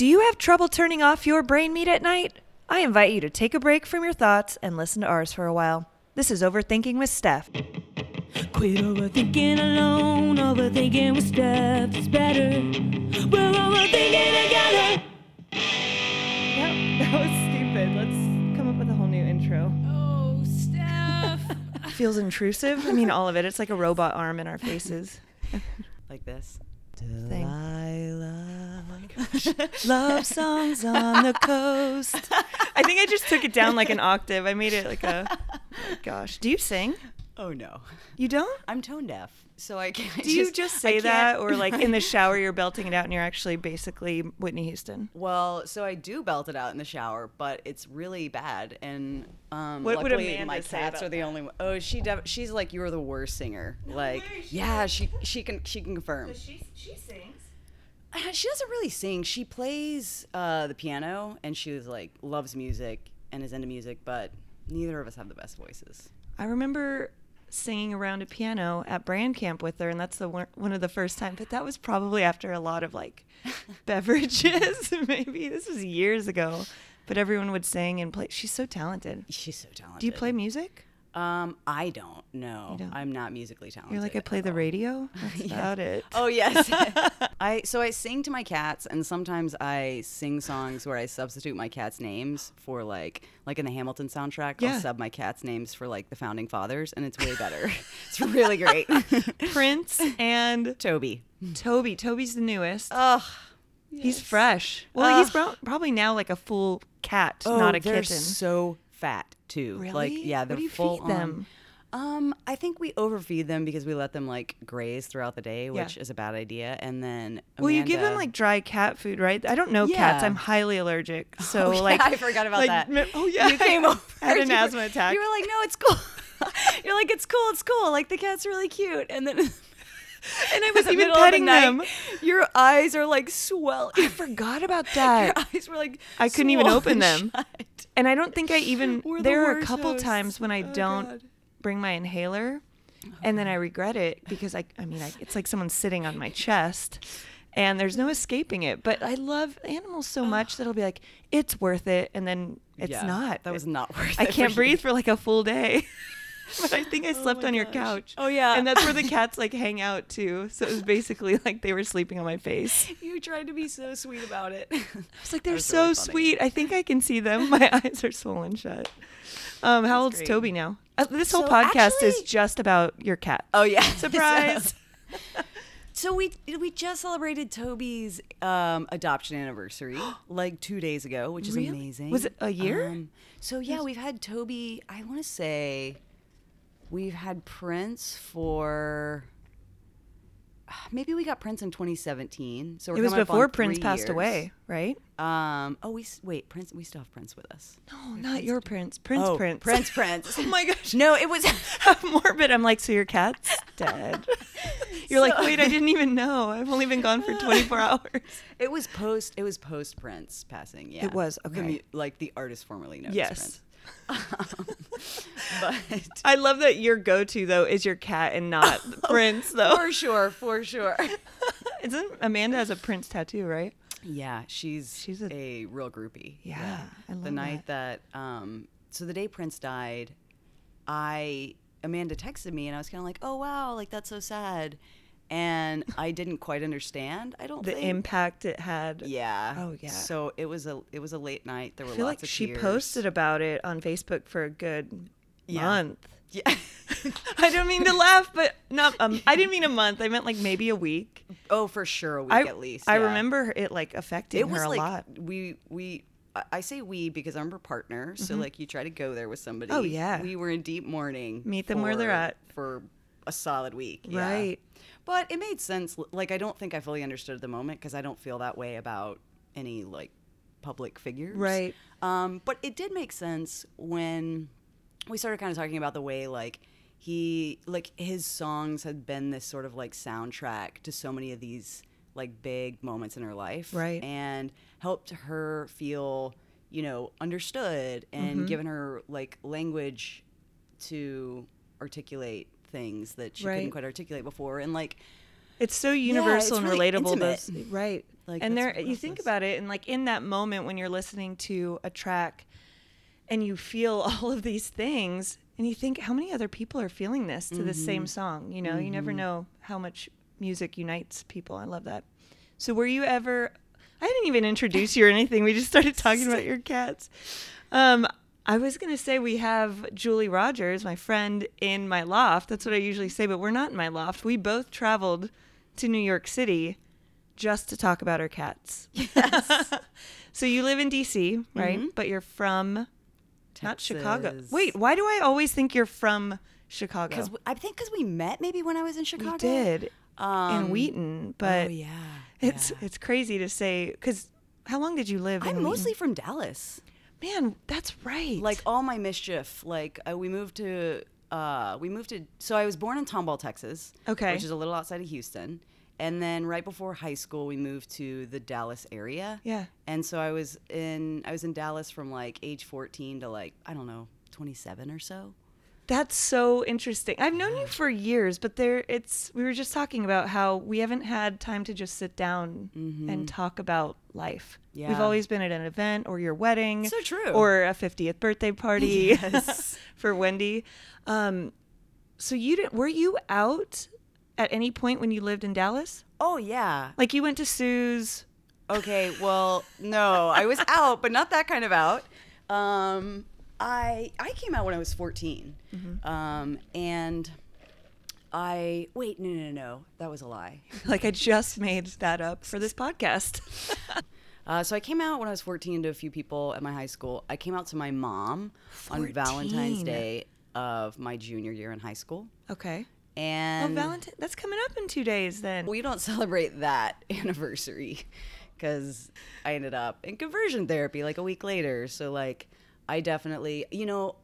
Do you have trouble turning off your brain meat at night? I invite you to take a break from your thoughts and listen to ours for a while. This is Overthinking with Steph. Quit overthinking alone, overthinking with Steph is better. We're overthinking together. Yep, that was stupid. Let's come up with a whole new intro. Oh, Steph. Feels intrusive. I mean, all of it. It's like a robot arm in our faces. like this. Thing. Delilah. Love songs on the coast. I think I just took it down like an octave. I made it like a. Oh gosh. Do you sing? Oh no, You don't? I'm tone deaf, so I can't. Do you just say that, or like in the shower you're belting it out and you're actually basically Whitney Houston? Well, so I do belt it out in the shower, but it's really bad. And um, What would luckily Amanda my cats are the only. One. Oh, she def- she's like you're the worst singer. like yeah, she she can she can confirm. She she sings. Uh, She doesn't really sing. She plays uh, the piano, and she was like loves music and is into music, but neither of us have the best voices. I remember singing around a piano at brand camp with her, and that's the one, one of the first time. But that was probably after a lot of like beverages. Maybe this was years ago. But everyone would sing and play. She's so talented. She's so talented. Do you play music? Um, I don't. know. don't? I'm not musically talented. You're like I play the all. radio. That's about it. Oh yes. I so I sing to my cats and sometimes I sing songs where I substitute my cats' names for like like in the Hamilton soundtrack, Yeah. I'll sub my cats' names for like the founding fathers and it's way better. it's really great. Prince and Toby. Toby. Toby's the newest. Ugh. He's fresh. Well, he's prob- probably now like a full cat, Oh, not a they're kitten. so fat too. Like yeah, What they're do you full feed them? on- Um, I think we overfeed them because we let them like graze throughout the day, Yeah. which is a bad idea. And then Well, you give them like dry cat food, right? I don't know cats. I'm highly allergic. So Oh, yeah, like I forgot about like, that. Oh yeah, You came over. I had an asthma attack. You were like, no, it's cool. You're like, it's cool, it's cool. Like the cat's really cute. And then and I was even middle of the petting them. Your eyes are like swelling. I forgot about that. Your eyes were like I couldn't even open them. shut. And I don't think I even. We're the there are a couple hosts. times when I Oh, don't God. bring my inhaler, oh, and then I regret it because I. I mean, I, it's like someone's sitting on my chest, and there's no escaping it. But I love animals so much that I'll be like, it's worth it, and then it's Yeah, not. That was not worth I it. I can't you. breathe for like a full day. but I think I slept my on your gosh. couch. Oh, yeah. And that's where the cats like hang out too. So it was basically like they were sleeping on my face. You tried to be so sweet about it. I was like, they're was so really sweet. I think I can see them. My eyes are swollen shut. Um, how old's great. Toby now? Uh, this whole So podcast is just about your cat. Oh yeah, Surprise. So, so we we just celebrated Toby's um, adoption anniversary like two days ago, which is Really? amazing. Was it a year? Um, so yeah, we've had Toby. I want to say we've had Prince for. Maybe we got Prince in 2017. So we're it was coming up on before Prince passed years. away, right? Um. Oh, we wait. Prince. We still have Prince with us. No, not your Prince. Prince oh, Prince. Prince. Prince. oh my gosh. no, it was. Morbid. I'm like, so your cat's dead. You're like, wait, I didn't even know. I've only been gone for 24 hours. It was post. It was post Prince passing. Yeah, It was, okay. mu- like the artist formerly known Yes. as Prince. but I love that your go-to though is your cat and not Prince though. for sure, for sure. Isn't Amanda has a Prince tattoo, right? Yeah, she's She's a- a, real groupie. Yeah, I love the night that. um, so the day Prince died, I Amanda texted me and I was kind of like, oh wow, like that's so sad, and I didn't quite understand. I don't The think. impact it had. Yeah. Oh, yeah. So it was a it was a late night. There were I feel lots like of she tears. posted about it on Facebook for a good Yeah. month. Yeah. I don't mean to laugh, but not. Um, I didn't mean a month. I meant like maybe a week. oh, for sure, a week I at least. I remember it like affecting it her a lot. we we I- say we because I'm her partner, so like you try to go there with somebody. Mm-hmm. Oh, yeah. we were in deep mourning. Meet them where they're at. for a solid week. yeah. But it made sense. Like I don't think I fully understood at the moment because I don't feel that way about any like public figures. Right. Um, but it did make sense when we started kind of talking about the way like he like his songs had been this sort of like soundtrack to so many of these like big moments in her life Right. and helped her feel you know understood and Mm-hmm. given her like language to articulate things that she Right. couldn't quite articulate before and like It's so universal it's and relatable. Those, right. Like, and there you think about it and like in that moment when you're listening to a track and you feel all of these things and you think how many other people are feeling this to the Mm-hmm. same song you know you never know how much music unites people i love that so were you ever i didn't even introduce you or anything we just started talking about your cats um I was going to say we have Julie Rogers, my friend, in my loft. That's what I usually say, but we're not in my loft. We both traveled to New York City just to talk about our cats. Yes. so you live in DC, right? But you're from not Chicago. Wait, why do I always think you're from Chicago? Because I think because we met maybe when I was in Chicago. we did Um, in Wheaton, but oh yeah. it's yeah. it's crazy to say because how long did you live? in I'm mostly from Dallas. Man. That's right. Like all my mischief. Like uh, we moved to uh, we moved to. So I was born in Tomball, Texas. Okay. Which is a little outside of Houston. And then right before high school, we moved to the Dallas area. Yeah. And so I was in I was in Dallas from like age 14 to like I don't know 27 or so. That's so interesting. I've known you for years, but there it's we were just talking about how we haven't had time to just sit down and talk about life. Yeah. We've Mm-hmm. Always been at an event or your wedding. So true. Or a 50th birthday party Yes. for Wendy. Um so you didn't were you out at any point when you lived in Dallas? Oh yeah. Like you went to Sue's Okay, well, no, I was out, but not that kind of out. Um, I I came out when I was 14, um, and I wait, no, no, no, no, that was a lie. like I just made that up for this podcast. Uh, so I came out when I was 14 to a few people at my high school. I came out to my mom on Valentine's Day of my junior year in high school, okay. Oh, and Valentine that's coming up in 2 days then. we don't celebrate that anniversary because I ended up in conversion therapy like a week later. So like I definitely, you know,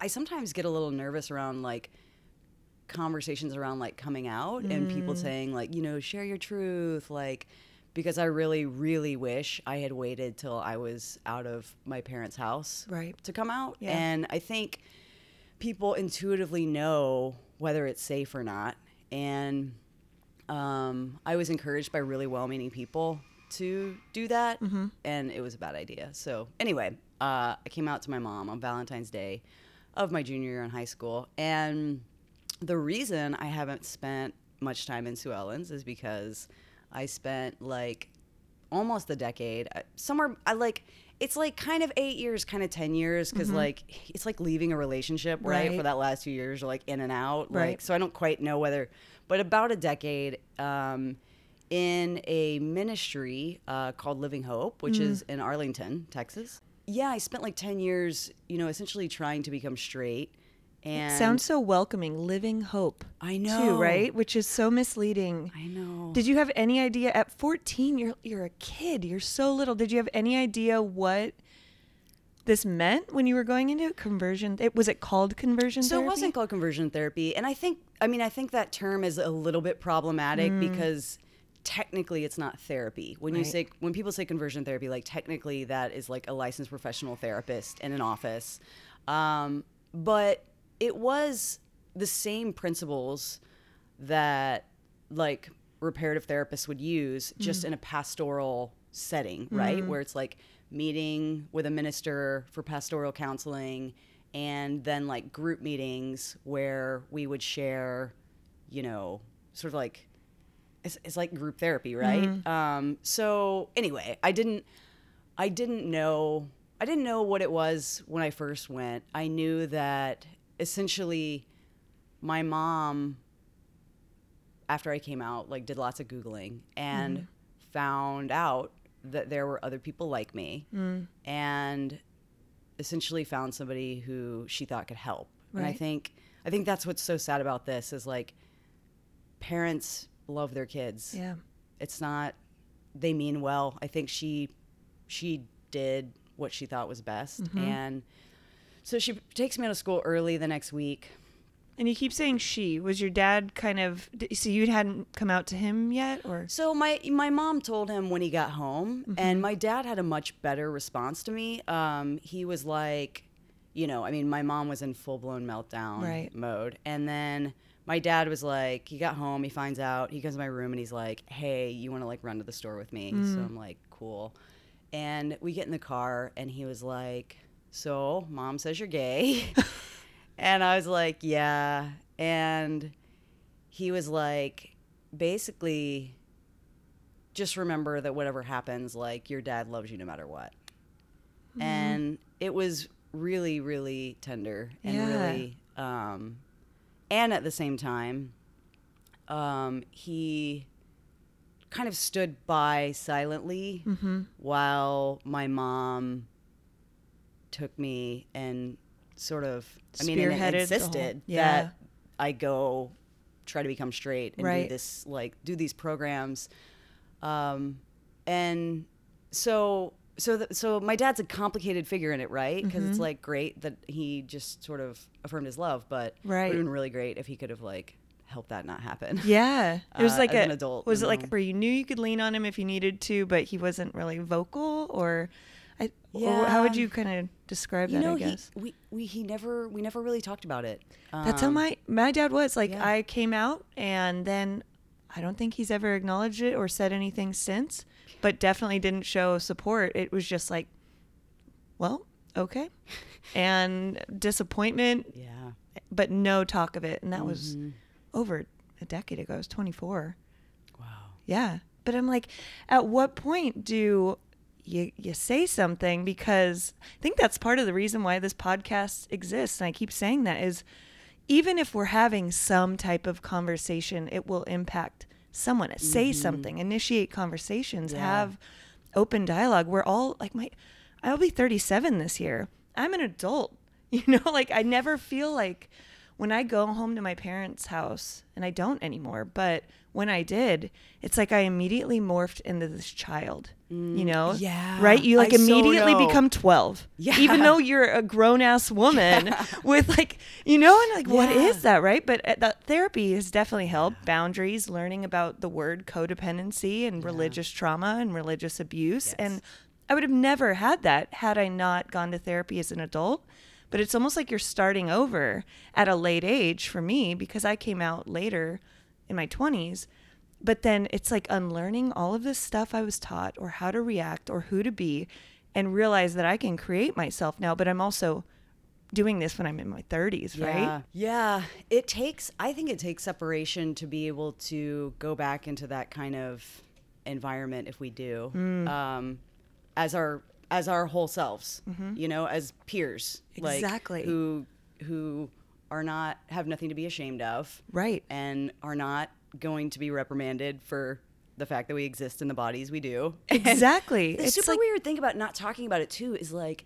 I sometimes get a little nervous around like conversations around like coming out and people Mm. saying like, you know, share your truth, like because I really, really wish I had waited till I was out of my parents' house Right. to come out. Yeah. And I think people intuitively know whether it's safe or not. And um, I was encouraged by really well meaning people to do that. And it was a bad idea. So, anyway, uh, I came out to my mom on Valentine's Day of my junior year in high school. And the reason I haven't spent much time in Sue Ellen's is because I spent like almost a decade uh, somewhere i like it's like kind of eight years kind of ten years because like it's like leaving a relationship right? Right. for that last few years like in and out Right. like so i don't quite know whether but about a decade um, in a ministry uh, called living hope which is in arlington texas yeah i spent like 10 years you know essentially trying to become straight and it Sounds so welcoming, living hope. I know, Too, right? Which is so misleading. i know Did you have any idea at 14 you're you're a kid, you're so little. Did you have any idea what this meant when you were going into conversion? It was it called conversion So therapy? it wasn't called conversion therapy, and I think I mean I think that term is a little bit problematic Mm. because technically it's not therapy. When you say when people say conversion therapy, like technically that is like a licensed professional therapist in an office, um, but it was the same principles that like reparative therapists would use just in a pastoral setting, right? Where it's like meeting with a minister for pastoral counseling and then like group meetings where we would share, you know, sort of like it's, it's like group therapy, right? Mm-hmm. Um, so anyway, I didn't I didn't know I didn't know what it was when I first went. I knew that essentially my mom after I came out like did lots of googling and mm-hmm. found out that there were other people like me mm. and essentially found somebody who she thought could help. And I think I think that's what's so sad about this is like parents love their kids Yeah. it's not they mean well i think she she did what she thought was best Mm-hmm. and so she takes me out of school early the next week And you keep saying she. Was your dad kind of so you hadn't come out to him yet or so my my mom told him when he got home Mm-hmm. and my dad had a much better response to me um, he was like you know i mean my mom was in full-blown meltdown Right. mode and then my dad was like, he got home, he finds out, he comes to my room and he's like, hey, you want to like run to the store with me? So I'm like, cool. And we get in the car and he was like, so mom says you're gay. and I was like, yeah. And he was like, basically, just remember that whatever happens, like your dad loves you no matter what. And it was really, really tender and Yeah. really, um, and at the same time, um, he kind of stood by silently Mm-hmm. while my mom took me and sort of, I mean, and Spearheaded whole- insisted yeah. that I go try to become straight and Right. do this, like, do these programs. Um, and so, so, th- so my dad's a complicated figure in it, right? Because Mm-hmm. it's like great that he just sort of affirmed his love, but it Right. would have been really great if he could have like helped that not happen. Yeah, it was Uh, like a an adult, Was it you like where you knew you could lean on him if you needed to, but he wasn't really vocal, or, I, or how would you kind of describe You that? know, I he, guess we, we, he never, we never really talked about it. that's how Um, my my dad was. Like yeah. I came out, and then I don't think he's ever acknowledged it or said anything since, but definitely didn't show support. It was just like, well, okay, and disappointment, Yeah. but no talk of it, and that was Mhm. over a decade ago. I was twenty four. Wow. Yeah. But I'm like, at what point do you you say something? Because I think that's part of the reason why this podcast exists. And I keep saying that is even if we're having some type of conversation, it will impact someone. Say mm-hmm. something, initiate conversations, Yeah. have open dialogue. We're all like my I'll be 37 this year. I'm an adult. You know, like I never feel like when I go home to my parents' house, and I don't anymore, but when I did, it's like I immediately morphed into this child. You know? Mm, yeah, Right? You like I immediately know. become 12. Yeah. Even though you're a grown ass woman with like, you know, and like, what Yeah. is that? Right? But uh, that therapy has definitely helped boundaries, learning about the word codependency and religious trauma and religious abuse. Yes. And I would have never had that had I not gone to therapy as an adult. But it's almost like you're starting over at a late age for me because I came out later in my 20s. But then it's like unlearning all of this stuff I was taught or how to react or who to be and realize that I can create myself now. But I'm also doing this when I'm in my 30s, right? Yeah. Yeah. It takes, I think it takes separation to be able to go back into that kind of environment if we do. Mm. Um, as our, as our whole selves, you know, as peers, like, Mm-hmm. Exactly. who, who are not, have nothing to be ashamed of. Right. And are not going to be reprimanded for the fact that we exist in the bodies we do. Exactly. The It's super like- weird thing about not talking about it too is like,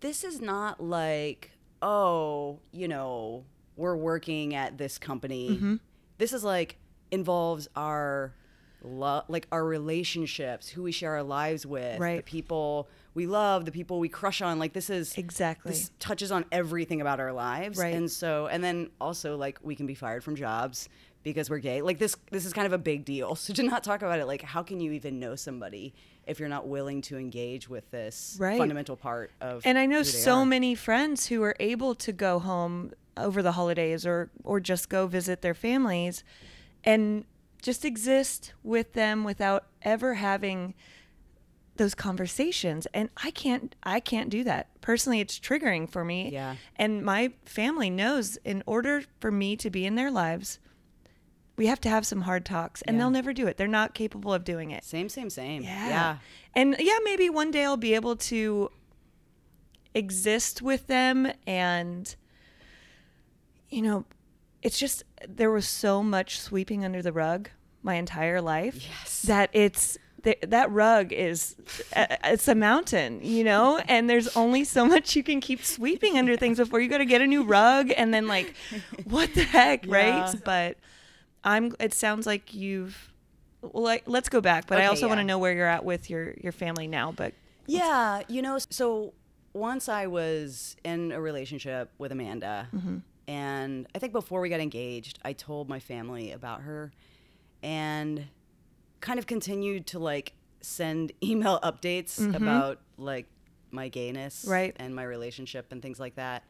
this is not like, oh, you know, we're working at this company. Mm-hmm. This is like involves our love, like our relationships, who we share our lives with, right. the people we love, the people we crush on. Like this is Exactly. This touches on everything about our lives, Right. And so, and then also like we can be fired from jobs because we're gay. Like this, this is kind of a big deal. So to not talk about it, like how can you even know somebody if you're not willing to engage with this Right. fundamental part of? And I know so are? many friends who are able to go home over the holidays or or just go visit their families and just exist with them without ever having those conversations and I can't I can't do that. Personally it's triggering for me. Yeah. And my family knows in order for me to be in their lives we have to have some hard talks and Yeah. they'll never do it. They're not capable of doing it. Same, same, same. Yeah. yeah. And yeah, maybe one day I'll be able to exist with them and you know, it's just there was so much sweeping under the rug my entire life Yes. that it's th- that rug is uh, it's a mountain, you know, and there's only so much you can keep sweeping under things before you got to get a new rug and then like what the heck, Yeah. right? But I'm it sounds like you've well, like, let's go back, but I Okay, also want to know where you're at with your your family now. But Yeah, you know, so once I was in a relationship with Amanda, Mm-hmm. and I think before we got engaged, I told my family about her and kind of continued to like send email updates about like my gayness Mm-hmm. Right. and my relationship and things like that.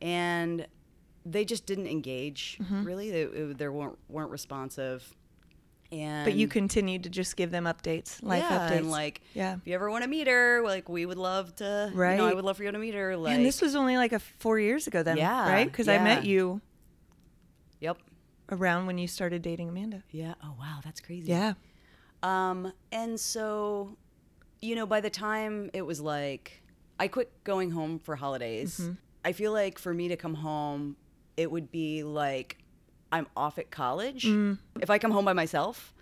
And they just didn't engage really. They, it, they weren't weren't responsive. And But you continued to just give them updates, life yeah, updates. and like yeah. if you ever want to meet her, like we would love to. You know, I would love for you to meet her. Like and this was only like a four years ago then, Yeah, right? Because I met you Yep. around when you started dating Amanda. Yeah. Oh wow, that's crazy. Yeah. Um, and so, you know, by the time it was like, I quit going home for holidays. Mm-hmm. I feel like for me to come home, it would be like I'm off at college. Mm. If I come home by myself,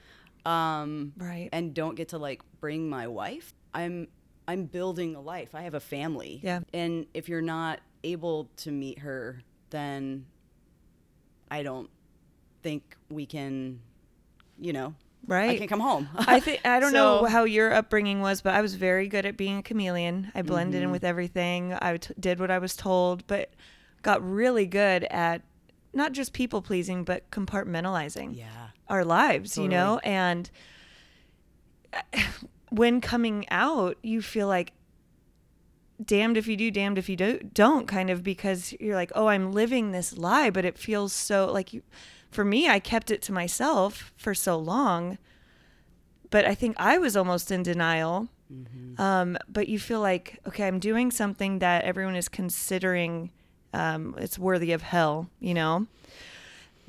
um, Right. and don't get to like bring my wife, I'm I'm building a life. I have a family. Yeah. And if you're not able to meet her, then I don't think we can, you know, I Right. can come home. I think I don't know how your upbringing was, but I was very good at being a chameleon. I blended Mm-hmm. in with everything. I t- did what I was told, but got really good at not just people pleasing, but compartmentalizing Yeah. our lives, you know? And when coming out, you feel like damned if you do, damned if you do, don't kind of because you're like, oh, I'm living this lie, but it feels so like you, for me, I kept it to myself for so long, but I think I was almost in denial. Um, but you feel like, okay, I'm doing something that everyone is considering um, it's worthy of hell, you know?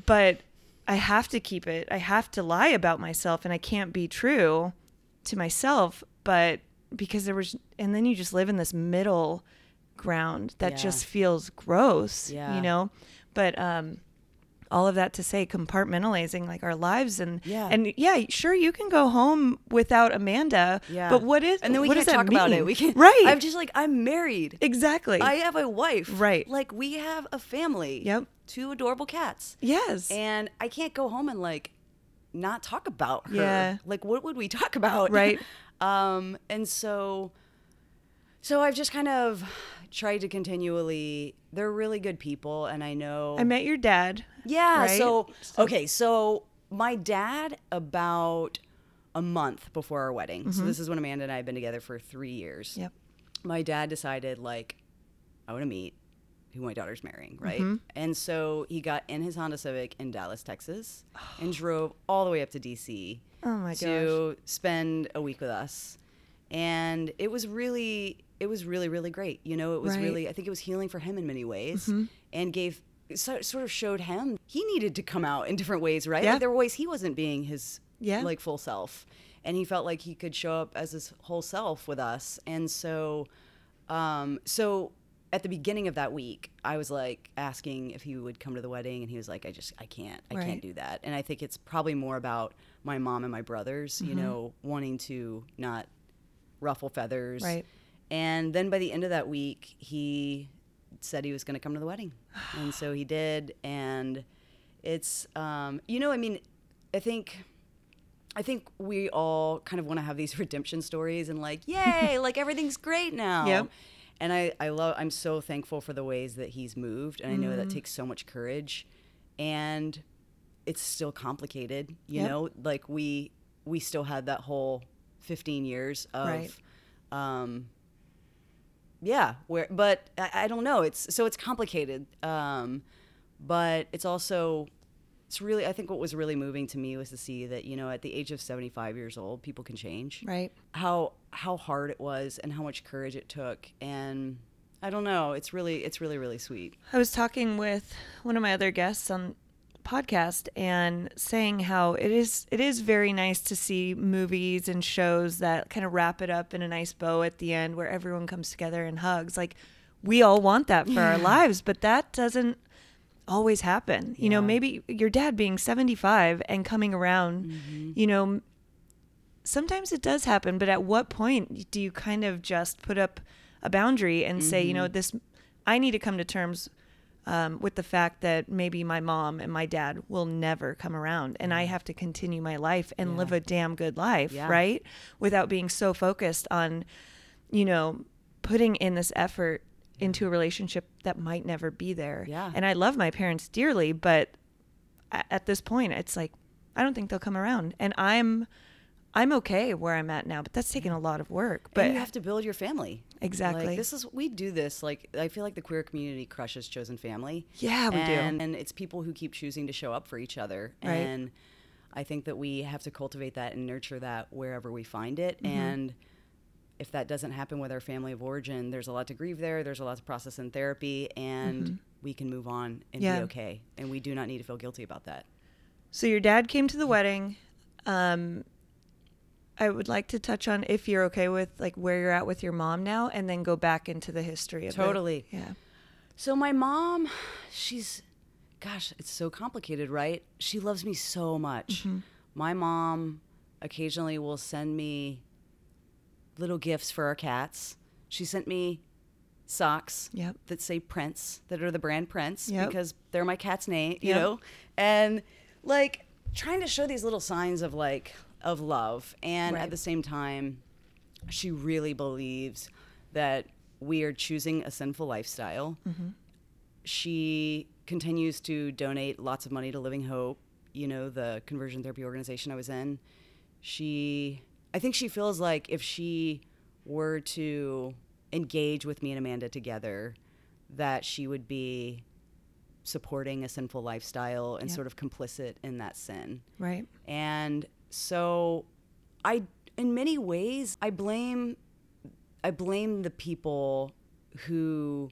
But I have to keep it. I have to lie about myself and I can't be true to myself. But because there was, and then you just live in this middle ground that Yeah. just feels gross, Yeah. you know? But, um, all of that to say compartmentalizing like our lives and Yeah. and yeah sure you can go home without amanda Yeah. but what is And then we does talk about it. We can right I'm just like I'm married. exactly I have a wife. Right. Like we have a family. Yep. Two adorable cats. yes And I can't go home and like not talk about her. Yeah. Like what would we talk about? Right. um and so so I've just kind of tried to continually they're really good people and I know i met your dad Yeah. right? So, So- okay, so my dad about a month before our wedding. So this is when Amanda and I have been together for three years. Mm-hmm. yep My dad decided like I want to meet who my daughter's marrying, right? Mm-hmm. And so he got in his Honda Civic in Dallas, Texas, and drove all the way up to DC oh my gosh to spend a week with us. And it was really, it was really, really great. You know, it was Right. Mm-hmm. really, I think it was healing for him in many ways and gave, so, sort of showed him he needed to come out in different ways, right? Yeah. Like there were ways he wasn't being his, Yeah. like full self. And he felt like he could show up as his whole self with us. And so, um, so at the beginning of that week, I was like asking if he would come to the wedding, and he was like, "I just, I can't, I Right. can't do that." And I think it's probably more about my mom and my brothers, Mm-hmm. you know, wanting to not ruffle feathers. Right. And then by the end of that week, he said he was going to come to the wedding, and so he did. And it's, um, you know, I mean, I think. I think we all kind of want to have these redemption stories and like, yay, like everything's great now. Yep. And I, I love I'm so thankful for the ways that he's moved. And I know that takes so much courage. And it's still complicated, you Yep. know? Like we we still had that whole fifteen years of Right. um yeah, where but I, I don't know. It's so it's complicated. Um but it's also it's really I think what was really moving to me was to see that, you know, at the age of 75 years old, people can change right how how hard it was and how much courage it took and I don't know it's really it's really really sweet I was talking with one of my other guests on podcast and saying how it is it is very nice to see movies and shows that kind of wrap it up in a nice bow at the end where everyone comes together and hugs. Like we all want that for our lives but that doesn't always happen. You know maybe your dad being 75 and coming around mm-hmm. you know sometimes it does happen but at what point do you kind of just put up a boundary and say you know mm-hmm. this i need to come to terms um, with the fact that maybe my mom and my dad will never come around and i have to continue my life and Yeah. live a damn good life Yeah. right without being so focused on you know putting in this effort into a relationship that might never be there Yeah. and i love my parents dearly but at this point it's like i don't think they'll come around and i'm I'm okay where I'm at now, but that's taken a lot of work. But But you have to build your family. Exactly. Like, this is we do this. Like I feel like the queer community crushes chosen family. Yeah, we do. and, And it's people who keep choosing to show up for each other. Right. And I think that we have to cultivate that and nurture that wherever we find it. Mm-hmm. And if that doesn't happen with our family of origin, there's a lot to grieve there. There's a lot to process in therapy, and we can move on and Mm-hmm. Yeah. be okay. And we do not need to feel guilty about that. So your dad came to the wedding. Um, I would like to touch on if you're okay with like where you're at with your mom now, and then go back into the history of it. Totally. Yeah. So my mom, she's, gosh, it's so complicated, right? She loves me so much. Mm-hmm. My mom occasionally will send me little gifts for our cats. She sent me socks Yep. that say Prince, that are the brand Prince, Yep. because they're my cat's name, you Yep. know? And like trying to show these little signs of like, of love. And Right. at the same time, she really believes that we are choosing a sinful lifestyle. Mm-hmm. She continues to donate lots of money to Living Hope, you know, the conversion therapy organization I was in. She, I think she feels like if she were to engage with me and Amanda together, that she would be supporting a sinful lifestyle and Yep. sort of complicit in that sin. Right. And so I in many ways I blame I blame the people who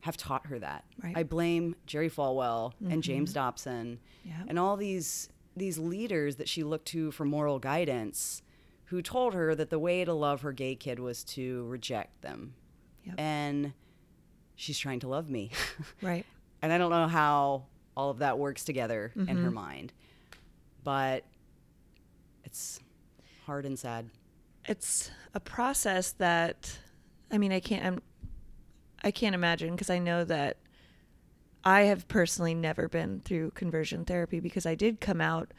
have taught her that. Right. I blame Jerry Falwell and James Dobson Yep. and all these these leaders that she looked to for moral guidance who told her that the way to love her gay kid was to reject them. Yep. And she's trying to love me. Right. and I don't know how all of that works together in Mm-hmm. her mind, but it's hard and sad. It's a process that, I mean, I can't. I'm, I can't imagine because I know that I have personally never been through conversion therapy because I did come out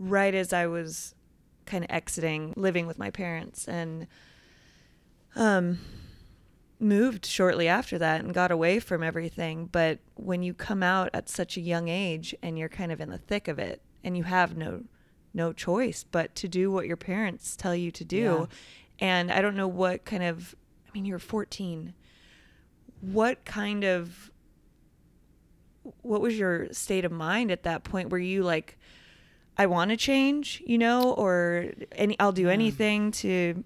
right as I was kind of exiting living with my parents and um moved shortly after that and got away from everything but when you come out at such a young age and you're kind of in the thick of it and you have no no choice but to do what your parents tell you to do. And I don't know what kind of I mean you're 14 what kind of what was your state of mind at that point? Were you like i want to change you know or any i'll do anything to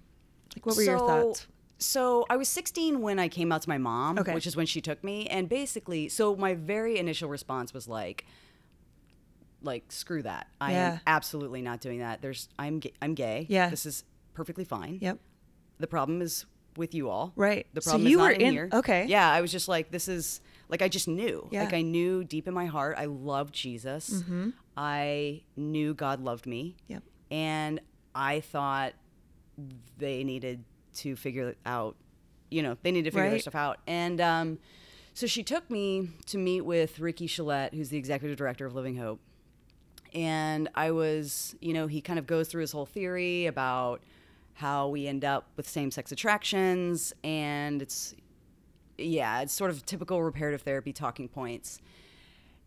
like what were your thoughts? So I was 16 when I came out to my mom, Okay. which is when she took me, and basically, so my very initial response was like, like screw that. I Yeah. am absolutely not doing that. There's I'm I'm gay. Yeah. This is perfectly fine. yep The problem is with you all. Right. The So problem you is not were in, in- here. okay. Yeah, I was just like, this is like I just knew. Yeah. Like I knew deep in my heart, I loved Jesus. Mm-hmm. I knew God loved me, yep and I thought they needed to figure out. You know, they needed to figure their stuff out. And um, so she took me to meet with Ricky Chelette, who's the executive director of Living Hope. And I was, you know, he kind of goes through his whole theory about how we end up with same sex attractions. And it's, yeah, it's sort of typical reparative therapy talking points.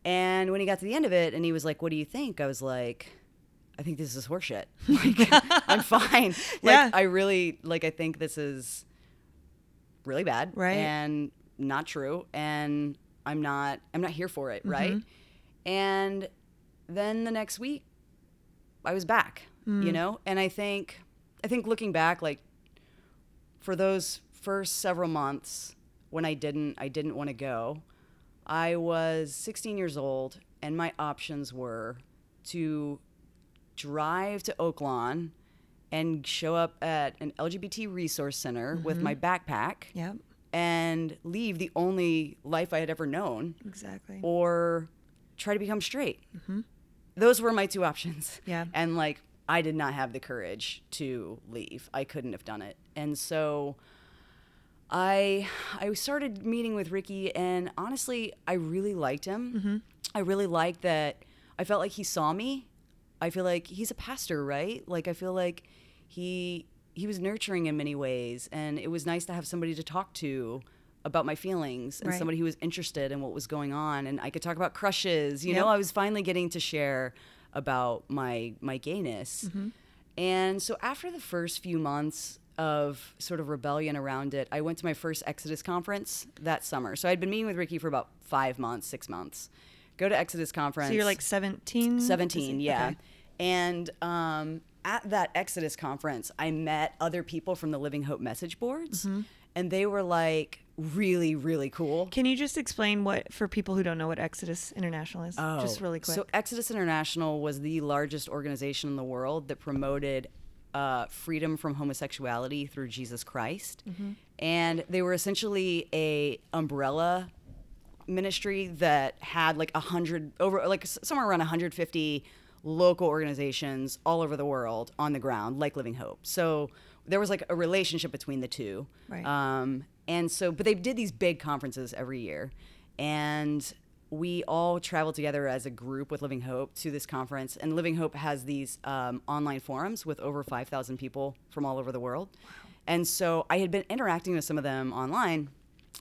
And when he got to the end of it and he was like, What do you think? I was like, I think this is horseshit. Like, I'm fine. Like, Yeah. I really, like, I think this is really bad Right. and not true. And I'm not, I'm not here for it. Mm-hmm. Right. And then the next week, I was back, you mm. know? And I think, I think looking back, like, for those first several months when I didn't, I didn't want to go, I was 16 years old, and my options were to drive to Oaklawn and show up at an LGBT resource center with mm-hmm. my backpack yep. and leave the only life I had ever known, exactly. or try to become straight. Mm-hmm. Those were my two options. Yeah. And like, I did not have the courage to leave. I couldn't have done it. And so I I started meeting with Ricky and honestly, I really liked him. Mm-hmm. I really liked that I felt like he saw me. I feel like he's a pastor, right? Like I feel like he he was nurturing in many ways and it was nice to have somebody to talk to about my feelings and Right. somebody who was interested in what was going on and I could talk about crushes. You Yep. know, I was finally getting to share about my my gayness. Mm-hmm. And so after the first few months of sort of rebellion around it, I went to my first Exodus conference that summer. So I'd been meeting with Ricky for about five months, six months. Go to Exodus conference. So you're like 17? 17, yeah. Okay. And um, at that Exodus conference, I met other people from the Living Hope message boards, Mm-hmm. and they were like really, really cool. Can you just explain what, for people who don't know what Exodus International is? oh, Just really quick. So Exodus International was the largest organization in the world that promoted uh, freedom from homosexuality through Jesus Christ, Mm-hmm. and they were essentially a umbrella ministry that had like a hundred over like somewhere around 150 local organizations all over the world on the ground like living hope so there was like a relationship between the two. Right. um, and so but they did these big conferences every year. And we all traveled together as a group with living hope to this conference. And living hope has these um, online forums with over 5000 people from all over the world. Wow. and so i had been interacting with some of them online.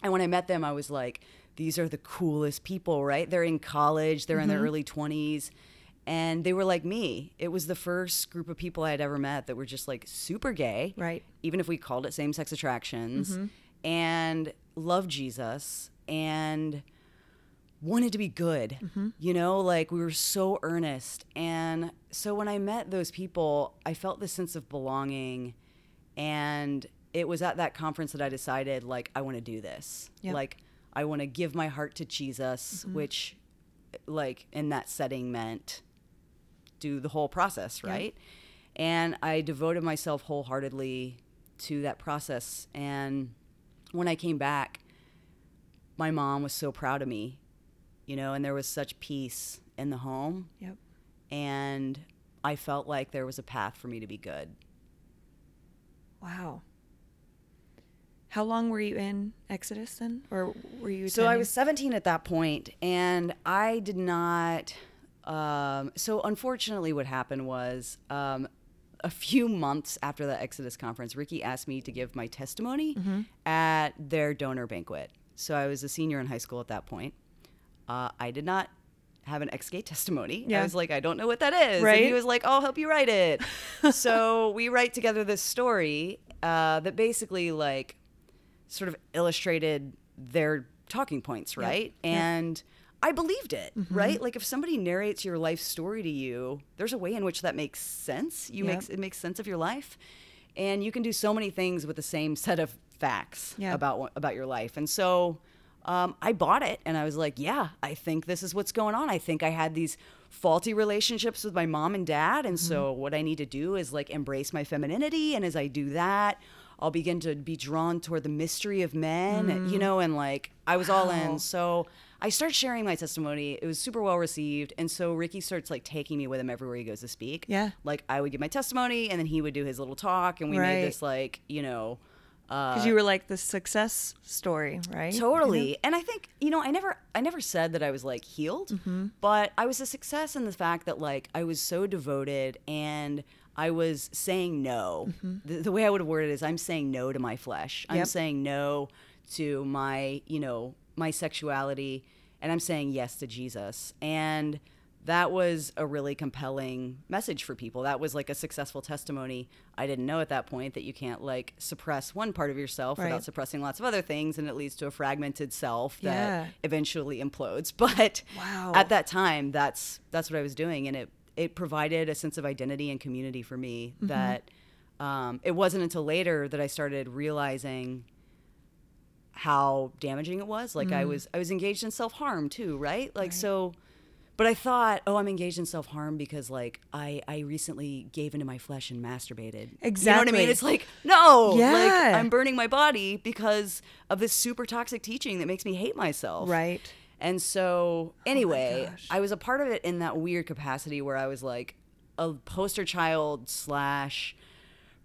And when I met them, I was like, these are the coolest people, right? They're in college, they're in their early 20s, and they were like me. It was the first group of people I had ever met that were just like super gay, Right. Even if we called it same sex attractions, mm-hmm. and loved Jesus and wanted to be good. Mm-hmm. You know, like we were so earnest. And so when I met those people, I felt this sense of belonging. And it was at that conference that I decided, like, I want to do this. Yep. Like, I want to give my heart to Jesus, mm-hmm. which, like, in that setting meant do the whole process, right? And I devoted myself wholeheartedly to that process. And when I came back, my mom was so proud of me, you know, and there was such peace in the home. Yep. And I felt like there was a path for me to be good. Wow. How long were you in Exodus then? Or were you So I was 17 at that point, and I did not. Um, so unfortunately, what happened was um, a few months after the Exodus conference, Ricky asked me to give my testimony Mm-hmm. at their donor banquet. So I was a senior in high school at that point. Uh, I did not have an ex-gay testimony. Yeah. I was like, I don't know what that is. And Right. he was like, I'll help you write it. so we write together this story uh, that basically like sort of illustrated their talking points, right? And I believed it, Mm-hmm. right? Like if somebody narrates your life story to you, there's a way in which that makes sense. You Yep. makes it makes sense of your life, and you can do so many things with the same set of facts Yeah. about about your life. And so um, I bought it, and I was like, yeah, I think this is what's going on. I think I had these faulty relationships with my mom and dad, and so Mm-hmm. what I need to do is like embrace my femininity, and as I do that. I'll begin to be drawn toward the mystery of men, you know, and like I was all Mm. In. So I start sharing my testimony. It was super well received. And so Ricky starts like taking me with him everywhere he goes to speak. Yeah. Like I would give my testimony and then he would do his little talk and we Right. made this like, you know, uh, Because you were like the success story, right? Totally. And I think, you know, I never I never said that I was like healed, Mm-hmm. but I was a success in the fact that like I was so devoted and I was saying no. The, the way I would have worded it is I'm saying no to my flesh. I'm Mm-hmm. Saying no to my, you know, my sexuality and I'm saying yes to Jesus. And that was a really compelling message for people. That was like a successful testimony. I didn't know at that point that you can't like suppress one part of yourself Right. without suppressing lots of other things and it leads to a fragmented self that Yeah. eventually implodes. But Wow. at that time that's that's what I was doing and it it provided a sense of identity and community for me Mm-hmm. that um, it wasn't until later that I started realizing how damaging it was. Like Mm. I was I was engaged in self harm too, right? Like so but I thought, oh, I'm engaged in self harm because like I I recently gave into my flesh and masturbated. Exactly. You know what I mean? It's like no, Yeah. like I'm burning my body because of this super toxic teaching that makes me hate myself. Right. And so anyway, gosh. I was a part of it in that weird capacity where I was like a poster child slash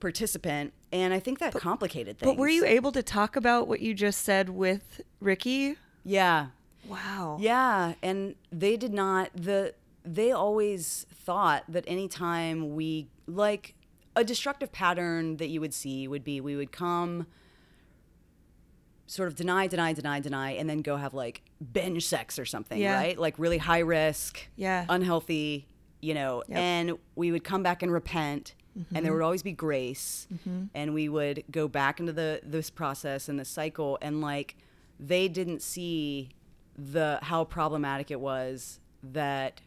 participant, and I think that complicated things. But were you able to talk about what you just said with Ricky? Yeah, Wow. Yeah, and they did not the they always thought that anytime we like a destructive pattern that you would see would be we would come sort of deny, deny, deny, deny, and then go have like binge sex or something, Yeah. right? Like really high risk, Yeah. unhealthy, you know, Yep. and we would come back and repent and there would always be grace. Mm-hmm. And we would go back into the this process and the cycle. And like they didn't see the how problematic it was that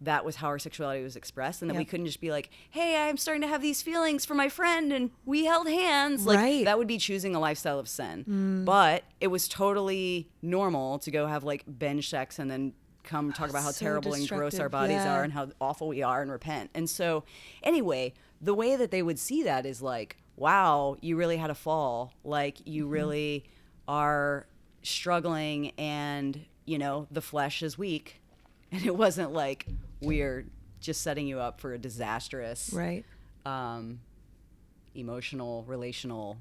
that was how our sexuality was expressed. And that we couldn't just be like hey i'm starting to have these feelings for my friend and we held hands. Like Right. that would be choosing a lifestyle of sin. Mm. But it was totally normal to go have like binge sex and then come talk ah, about how So terrible and gross our bodies yeah. are and how awful we are and repent. And so anyway the way that they would see that is like wow you really had a fall like you really are struggling and you know the flesh is weak and it wasn't like we're just setting you up for a disastrous Right. um, emotional relational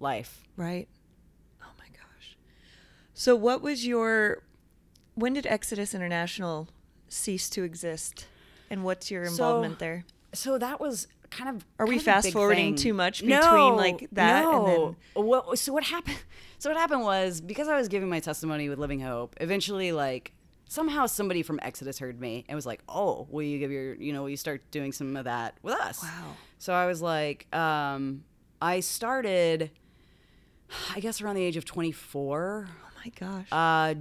life Right. Oh my gosh. So what was your when did Exodus International cease to exist? And what's your So- involvement there? so that was kind of Are we kind of fast forwarding thing. too much between, no, like, that and then what so what happened so what happened was because i was giving my testimony with living hope eventually like somehow somebody from exodus heard me and was like oh will you give your you know will you start doing some of that with us Wow. so i was like um i started i guess around the age of 24 Oh my gosh. uh,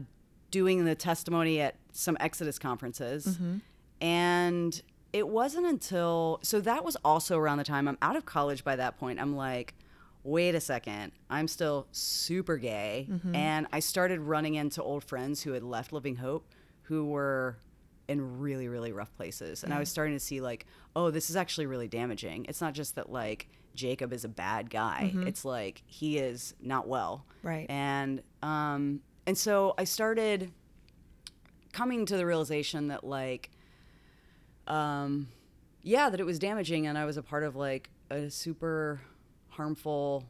doing the testimony at some Exodus conferences. Mm-hmm. And it wasn't until, so that was also around the time I'm out of college by that point. I'm like, wait a second, I'm still super gay. Mm-hmm. And I started running into old friends who had left Living Hope who were in really, really rough places. And I was starting to see, like, oh, this is actually really damaging. It's not just that, like, Jacob is a bad guy, it's like he is not well Mm-hmm. Right. and um and so i started coming to the realization that like um yeah that it was damaging and i was a part of like a super harmful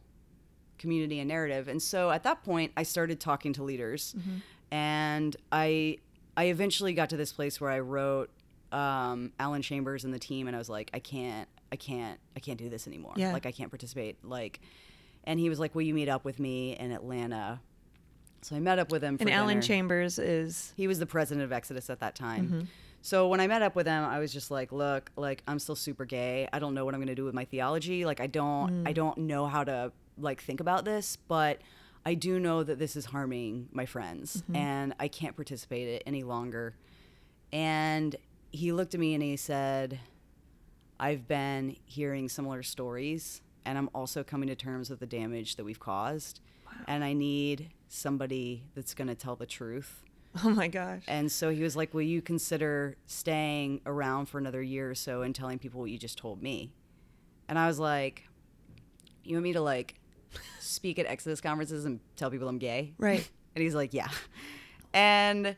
community and narrative and so at that point i started talking to leaders and i i eventually got to this place where i wrote um, alan chambers and the team and i was like i can't i can't i can't do this anymore Yeah. like i can't participate like and he was like will you meet up with me in atlanta so i met up with him for and Alan. Chambers is He was the president of Exodus at that time. Mm-hmm. So when I met up with them, I was just like, "Look, like I'm still super gay. I don't know what I'm going to do with my theology. Like I don't Mm. I don't know how to like think about this, but I do know that this is harming my friends Mm-hmm. and I can't participate in it any longer." And he looked at me and he said, "I've been hearing similar stories and I'm also coming to terms with the damage that we've caused." And I need somebody that's going to tell the truth. Oh my gosh. And so he was like, Will you consider staying around for another year or so and telling people what you just told me? And I was like, You want me to like speak at Exodus conferences and tell people I'm gay? Right. And he's like, Yeah. And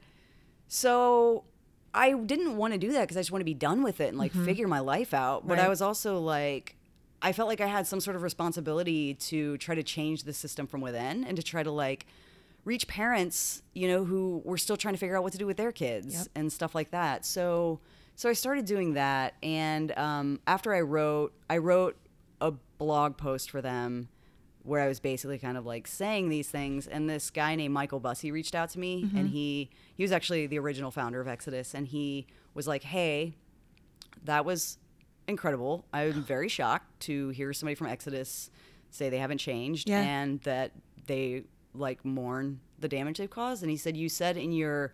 so I didn't want to do that because I just want to be done with it and like mm-hmm. figure my life out. But I was also like, I felt like I had some sort of responsibility to try to change the system from within and to try to like reach parents, you know, who were still trying to figure out what to do with their kids Yep. and stuff like that. So, so I started doing that, and um, after I wrote, I wrote a blog post for them where I was basically kind of like saying these things, and this guy named Michael Bussee reached out to me, and he he was actually the original founder of Exodus, and he was like, "Hey, that was incredible. I'm very shocked to hear somebody from Exodus say they haven't changed Yeah. and that they like mourn the damage they've caused. And he said, You said in your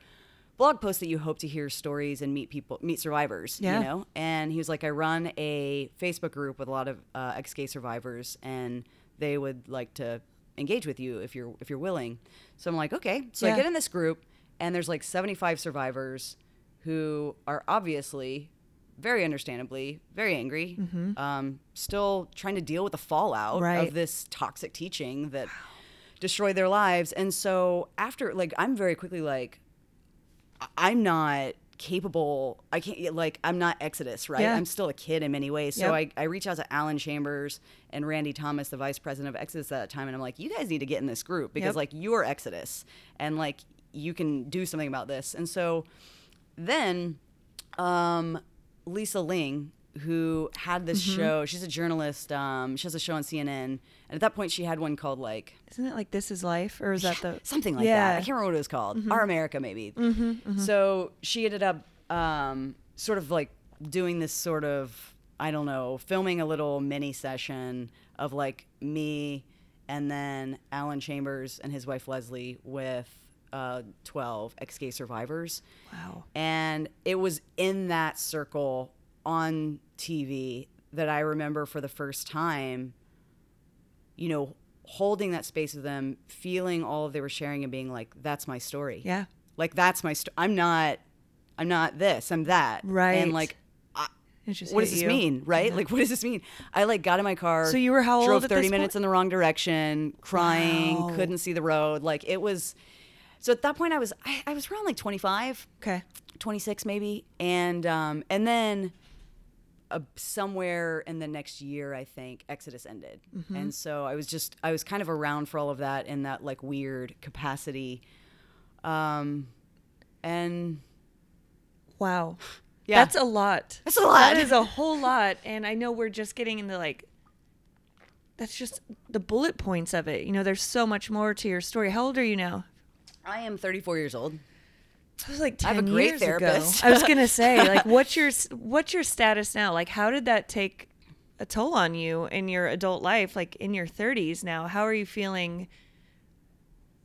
blog post that you hope to hear stories and meet people, meet survivors, Yeah. you know? And he was like, I run a Facebook group with a lot of uh, ex gay survivors and they would like to engage with you if you're if you're willing. So I'm like, okay. So Yeah. I get in this group and there's like 75 survivors who are obviously very understandably very angry um, still trying to deal with the fallout Mm-hmm. Right. of this toxic teaching that destroyed their lives and so after like i'm very quickly like i'm not capable i can't like i'm not exodus right Yeah. i'm still a kid in many ways so Yep. I, I reach out to alan chambers and randy thomas the vice president of exodus at that time and i'm like you guys need to get in this group because Yep. like you're exodus and like you can do something about this and so then um, Lisa Ling, who had this Mm-hmm. show, she's a journalist. Um, she has a show on CNN, and at that point, she had one called like Isn't it like This Is Life? Or is that the something like Yeah. that. I can't remember what it was called. Mm-hmm. Our America, maybe. So she ended up um, sort of like doing this sort of I don't know, filming a little mini session of like me and then Alan Chambers and his wife Leslie with uh, 12 ex gay survivors. Wow. And it was in that circle on TV that I remember for the first time, you know, holding that space with them, feeling all of they were sharing and being like, that's my story. Yeah. Like, that's my story. I'm not, I'm not this, I'm that. Right. And like, I, what does this you. mean? Right? Like, what does this mean? I like got in my car. So you were how drove old at 30 minutes point? in the wrong direction, crying, Wow. couldn't see the road. Like, it was, so at that point I was, I, I was around like 25. Okay. 26 maybe and um and then uh, somewhere in the next year i think exodus ended Mm-hmm. and so i was just i was kind of around for all of that in that like weird capacity um and Wow. Yeah. That's a lot. That's a lot. That is a whole lot. And I know we're just getting into like, that's just the bullet points of it. You know, there's so much more to your story. How old are you now? i am 34 years old That was like I ten have a great years therapist. ago. I was gonna say, like, what's your what's your status now? Like, how did that take a toll on you in your adult life? Like in your 30s now, how are you feeling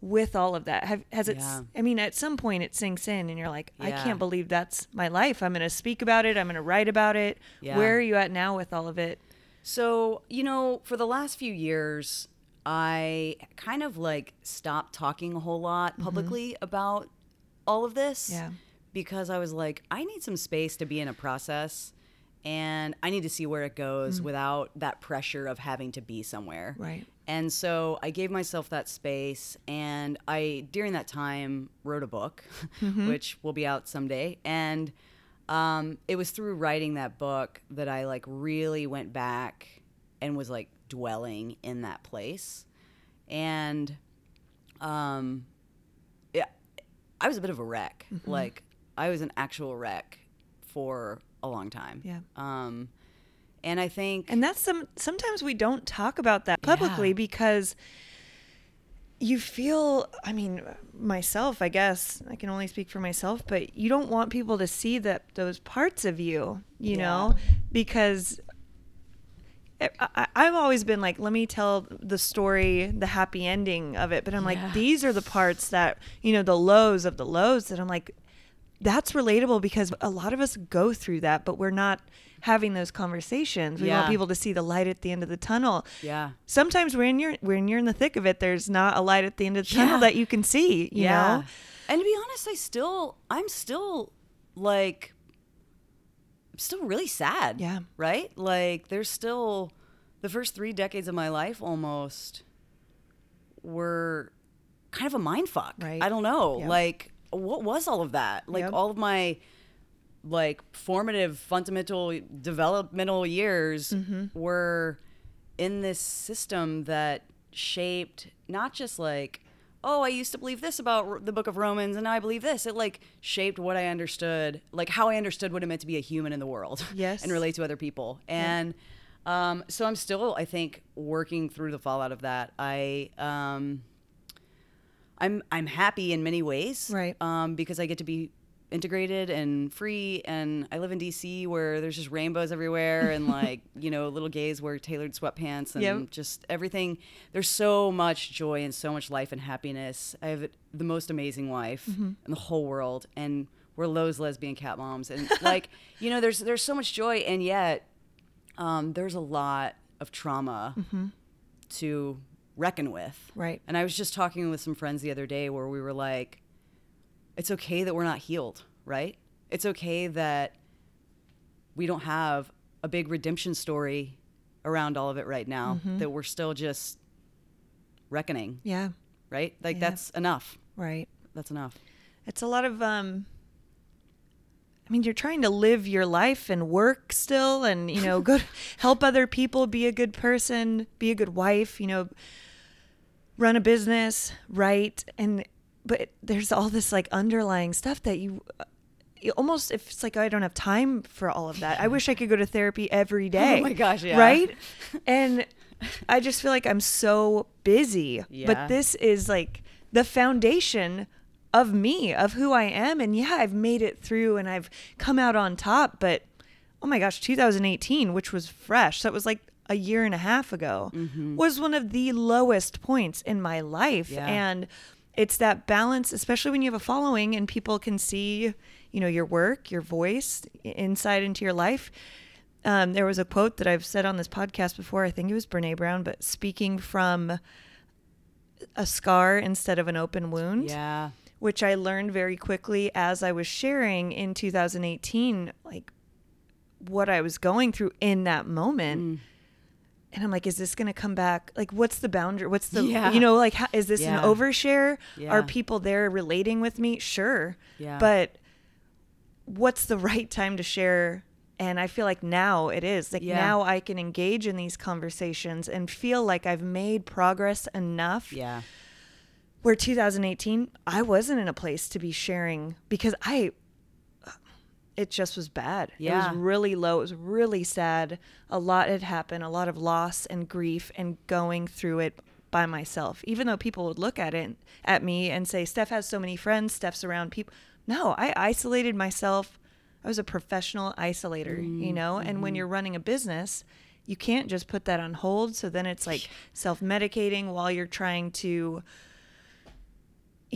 with all of that? Have has it? Yeah. I mean, at some point it sinks in, and you're like, I can't believe that's my life. I'm gonna speak about it. I'm gonna write about it. Yeah. Where are you at now with all of it? So, you know, for the last few years, I kind of like stopped talking a whole lot mm-hmm. publicly about all of this. Yeah. Because I was like, I need some space to be in a process and I need to see where it goes without that pressure of having to be somewhere. Right. And so I gave myself that space and I during that time wrote a book which will be out someday and um, it was through writing that book that I like really went back and was like dwelling in that place and um I was a bit of a wreck like I was an actual wreck for a long time Yeah. um and I think And that's some sometimes we don't talk about that publicly Yeah. because you feel I mean myself I guess I can only speak for myself but you don't want people to see that those parts of you you Yeah. know because I, I- I've always been like, let me tell the story, the happy ending of it. But I'm Yeah. like, these are the parts that, you know, the lows of the lows that I'm like, that's relatable because a lot of us go through that, but we're not having those conversations. We want people to see the light at the end of the tunnel. yeah Sometimes when you're when you're in the thick of it, there's not a light at the end of the tunnel that you can see. You know, And to be honest, I still, I'm still like, still really sad. Yeah. Right? Like, there's still the first three decades of my life almost were kind of a mind fuck. Right. I don't know. Yeah. Like, what was all of that? Like, Yep. all of my like formative fundamental developmental years Mm-hmm. were in this system that shaped not just like oh i used to believe this about the book of romans and now i believe this it like shaped what i understood like how i understood what it meant to be a human in the world Yes. and relate to other people and um, so i'm still i think working through the fallout of that i um, i'm i'm happy in many ways Right. um, because i get to be integrated and free and i live in dc where there's just rainbows everywhere and like you know little gays wear tailored sweatpants and Yep. just everything there's so much joy and so much life and happiness i have the most amazing wife Mm-hmm. in the whole world and we're Lowe's lesbian cat moms and like you know there's there's so much joy and yet um, there's a lot of trauma to reckon with Right. and I was just talking with some friends the other day where we were like, it's okay that we're not healed, right? It's okay that we don't have a big redemption story around all of it right now, Mm-hmm. that we're still just reckoning, yeah, right? Like, Yeah. that's enough. right. That's enough. It's a lot of um I mean, you're trying to live your life and work still and, you know, go help other people, be a good person, be a good wife, you know, run a business, right? And but there's all this like underlying stuff that you you almost if it's like oh, I don't have time for all of that. I wish I could go to therapy every oh day. Oh my gosh, yeah. Right? And I just feel like I'm so busy. Yeah. But this is like the foundation of me, of who I am. And yeah, I've made it through and I've come out on top, but oh my gosh, 2018, which was fresh. It was like a year and a half ago, mm-hmm. was one of the lowest points in my life. Yeah. And it's that balance, especially when you have a following and people can see, you know, your work, your voice, insight into your life. Um, there was a quote that I've said on this podcast before. I think it was Brene Brown, but speaking from a scar instead of an open wound Yeah. which I learned very quickly as I was sharing in 2018, like what I was going through in that moment. Mm. And I'm like, is this going to come back? Like, what's the boundary? What's the, Yeah. you know, like, how, is this Yeah. an overshare? Yeah. Are people there relating with me? Sure. Yeah. But what's the right time to share? And I feel like now it is. Like, Yeah. now I can engage in these conversations and feel like I've made progress enough Yeah. where 2018 i wasn't in a place to be sharing because i it just was bad. It was really low. It was really sad. A lot had happened a lot of loss and grief and going through it by myself. Even though people would look at it at me and say steph has so many friends steph's around people no i isolated myself. I was a professional isolator you mm-hmm. know? And when mm-hmm. you're running a business you can't just put that on hold. So then it's like self-medicating while you're trying to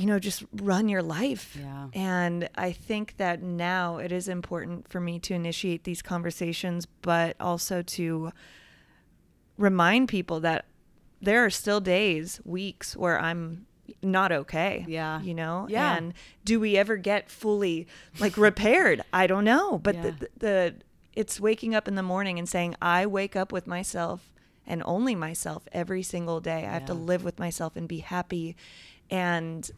you know, just run your life. Yeah. And I think that now it is important for me to initiate these conversations, but also to remind people that there are still days, weeks where I'm not okay. Yeah. You know? Yeah. And do we ever get fully like repaired? I don't know. But Yeah. the, the, the it's waking up in the morning and saying, I wake up with myself and only myself every single day. I have to live with myself and be happy and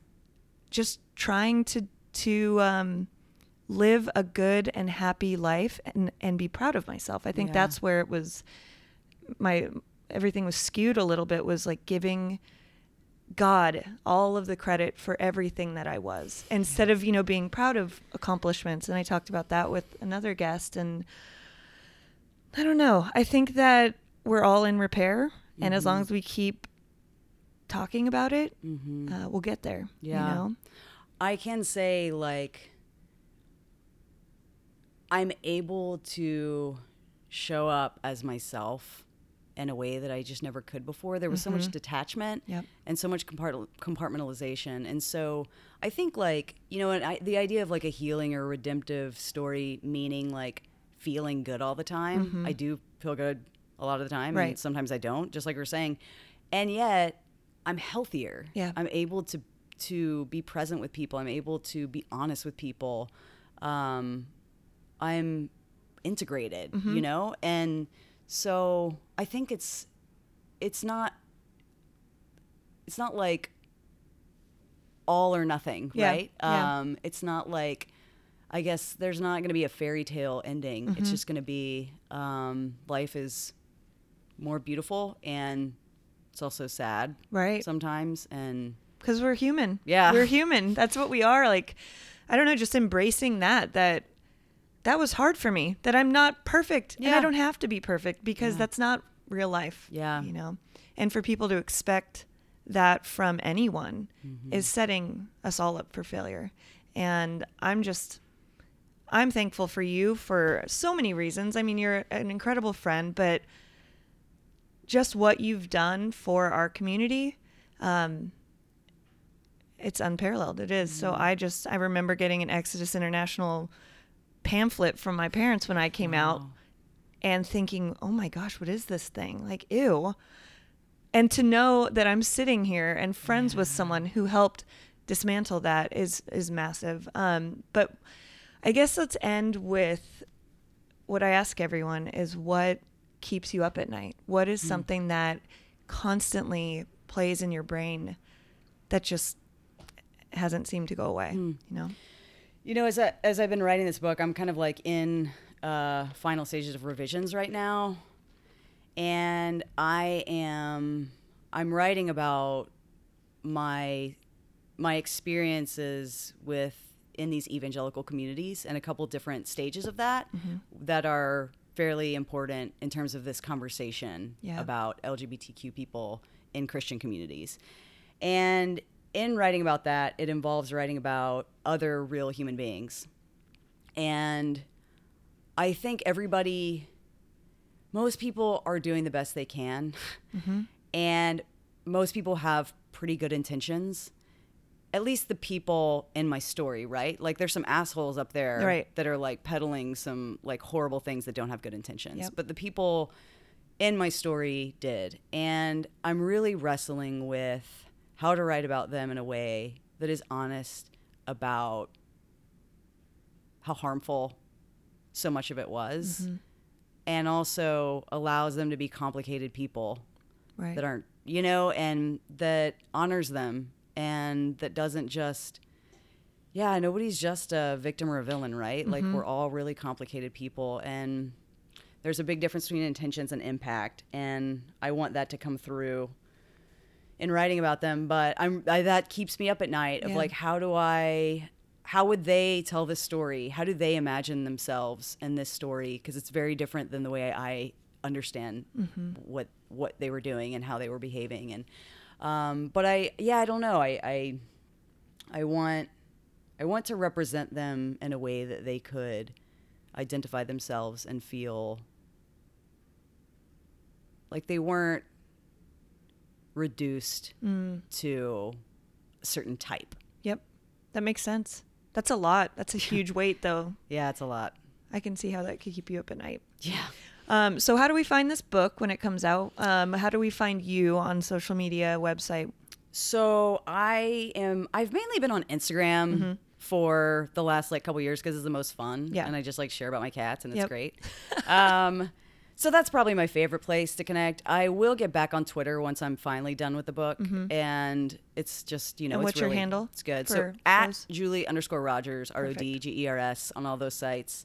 just trying to to um, live a good and happy life and and be proud of myself. I think Yeah. that's where it was my everything was skewed a little bit was like giving God all of the credit for everything that I was instead of, you know, being proud of accomplishments. And I talked about that with another guest. And I don't know. I think that we're all in repair. And as long Mm-hmm. as we keep talking about it, mm-hmm. uh, we'll get there. Yeah. You know? I can say like I'm able to show up as myself in a way that I just never could before. There was so much mm-hmm. detachment Yep. and so much compart- compartmentalization. And so I think like, you know, and I, the idea of like a healing or redemptive story meaning like feeling good all the time. Mm-hmm. I do feel good a lot of the time Right. and sometimes I don't, just like we are saying. And yet I'm healthier. Yeah. I'm able to to be present with people. I'm able to be honest with people. Um, I'm integrated, Mm-hmm. you know, and so I think it's it's not it's not like all or nothing, Yeah, right? yeah. Um, it's not like I guess there's not going to be a fairy tale ending. Mm-hmm. It's just going to be um, life is more beautiful and it's also sad Right. sometimes and because we're human. Yeah. we're human. That's what we are. Like, I don't know, just embracing that. That that was hard for me. That I'm not perfect, and I don't have to be perfect because Yeah. that's not real life. Yeah. you know, and for people to expect that from anyone Mm-hmm. is setting us all up for failure. And I'm just. I'm thankful for you for so many reasons. I mean, you're an incredible friend, but just what you've done for our community, um, it's unparalleled. It is. So I just I remember getting an Exodus International pamphlet from my parents when I came out and thinking, "Oh my gosh, what is this thing? Like, ew." And to know that I'm sitting here and friends with someone who helped dismantle that is is massive. Um, but I guess let's end with what I ask everyone is what keeps you up at night? What is hmm. something that constantly plays in your brain that just hasn't seemed to go away, hmm. you know? You know, as I, as I've been writing this book, I'm kind of like in uh, final stages of revisions right now, and I am I'm writing about my my experiences with in these evangelical communities and a couple different stages of that mm-hmm. that are fairly important in terms of this conversation Yeah. about LGBTQ people in Christian communities. And in writing about that, it involves writing about other real human beings. And I think everybody, most people are doing the best they can, mm-hmm. and most people have pretty good intentions. At least the people in my story, right? Like, there's some assholes up there Right. that are like peddling some like horrible things that don't have good intentions. Yep. But the people in my story did. And I'm really wrestling with how to write about them in a way that is honest about how harmful so much of it was Mm-hmm. and also allows them to be complicated people Right. that aren't, you know, and that honors them and that doesn't just, yeah, nobody's just a victim or a villain, right? Like mm-hmm. we're all really complicated people and there's a big difference between intentions and impact. And I want that to come through in writing about them, but I'm I, that keeps me up at night of Yeah. like, how do I, how would they tell this story? How do they imagine themselves in this story? Because it's very different than the way I understand mm-hmm. what what they were doing and how they were behaving. And um, but I, yeah, I don't know. I, I I want I want to represent them in a way that they could identify themselves and feel like they weren't reduced to a certain type. Yep. That makes sense. That's a lot. That's a huge weight, though. Yeah, it's a lot. I can see how that could keep you up at night. Yeah. Um, so, how do we find this book when it comes out? Um, how do we find you on social media, website? So I am. I've mainly been on Instagram for the last like couple years because it's the most fun. Yeah. and I just like share about my cats, and it's Yep. great. um, so that's probably my favorite place to connect. I will get back on Twitter once I'm finally done with the book, and it's just you know. What's your handle It's good. So at those? Julie underscore Rodgers R O D G E R S on all those sites.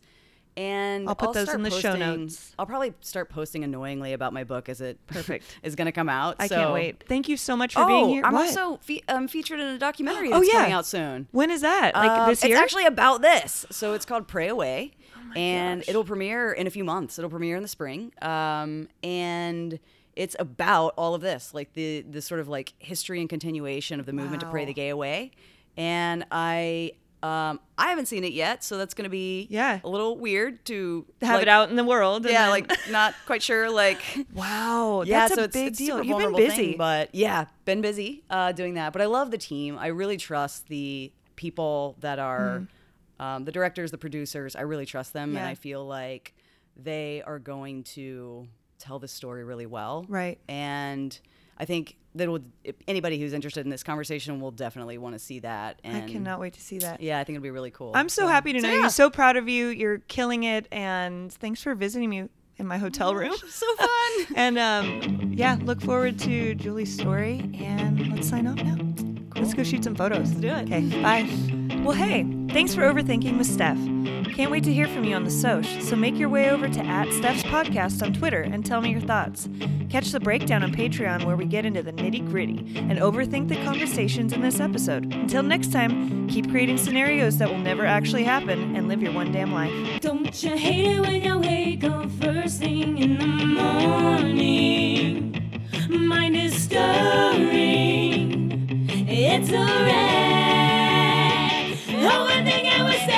And I'll put those in the show notes. I'll probably start posting annoyingly about my book as it Perfect. is going to come out. I So- can't wait. Thank you so much for Oh, being here. I'm What? also fe- um, featured in a documentary Oh, yeah. coming out soon. When is that? Like Um, this year? It's actually about this. So it's called Pray Away. and Oh gosh. it'll premiere in a few months. It'll premiere in the spring. Um, and it's about all of this, like the the sort of like history and continuation of the movement to pray the gay away. And I um, I haven't seen it yet, so that's gonna be Yeah. a little weird to have like- it out in the world. and Yeah, then- like not quite sure like wow, yeah, that's so a it's, big it's deal. You've been busy. thing, but yeah, been busy uh, doing that. But I love the team. I really trust the people that are um, the directors, the producers. I really trust them, and Mm. I feel like they are going to tell the story really well. Right. And I think that will anybody who's interested in this conversation will definitely want to see that. And I cannot wait to see that. Yeah, I think it'll be really cool. I'm so happy to know yeah. you. So proud of you. You're killing it, and thanks for visiting me in my hotel room. so fun. and um, yeah, look forward to Julie's story. And let's sign off now. Let's go shoot some photos. Let's do it. Okay, bye. Well, hey, Thanks for overthinking with Steph. Can't wait to hear from you on the Soch, so make your way over to at Steph's podcast on Twitter and tell me your thoughts. Catch the breakdown on Patreon where we get into the nitty gritty and overthink the conversations in this episode. Until next time, keep creating scenarios that will never actually happen and live your one damn life. Don't you hate it when you wake up first thing in the morning? Mind is stirring, it's a wreck. No one thing I was saying.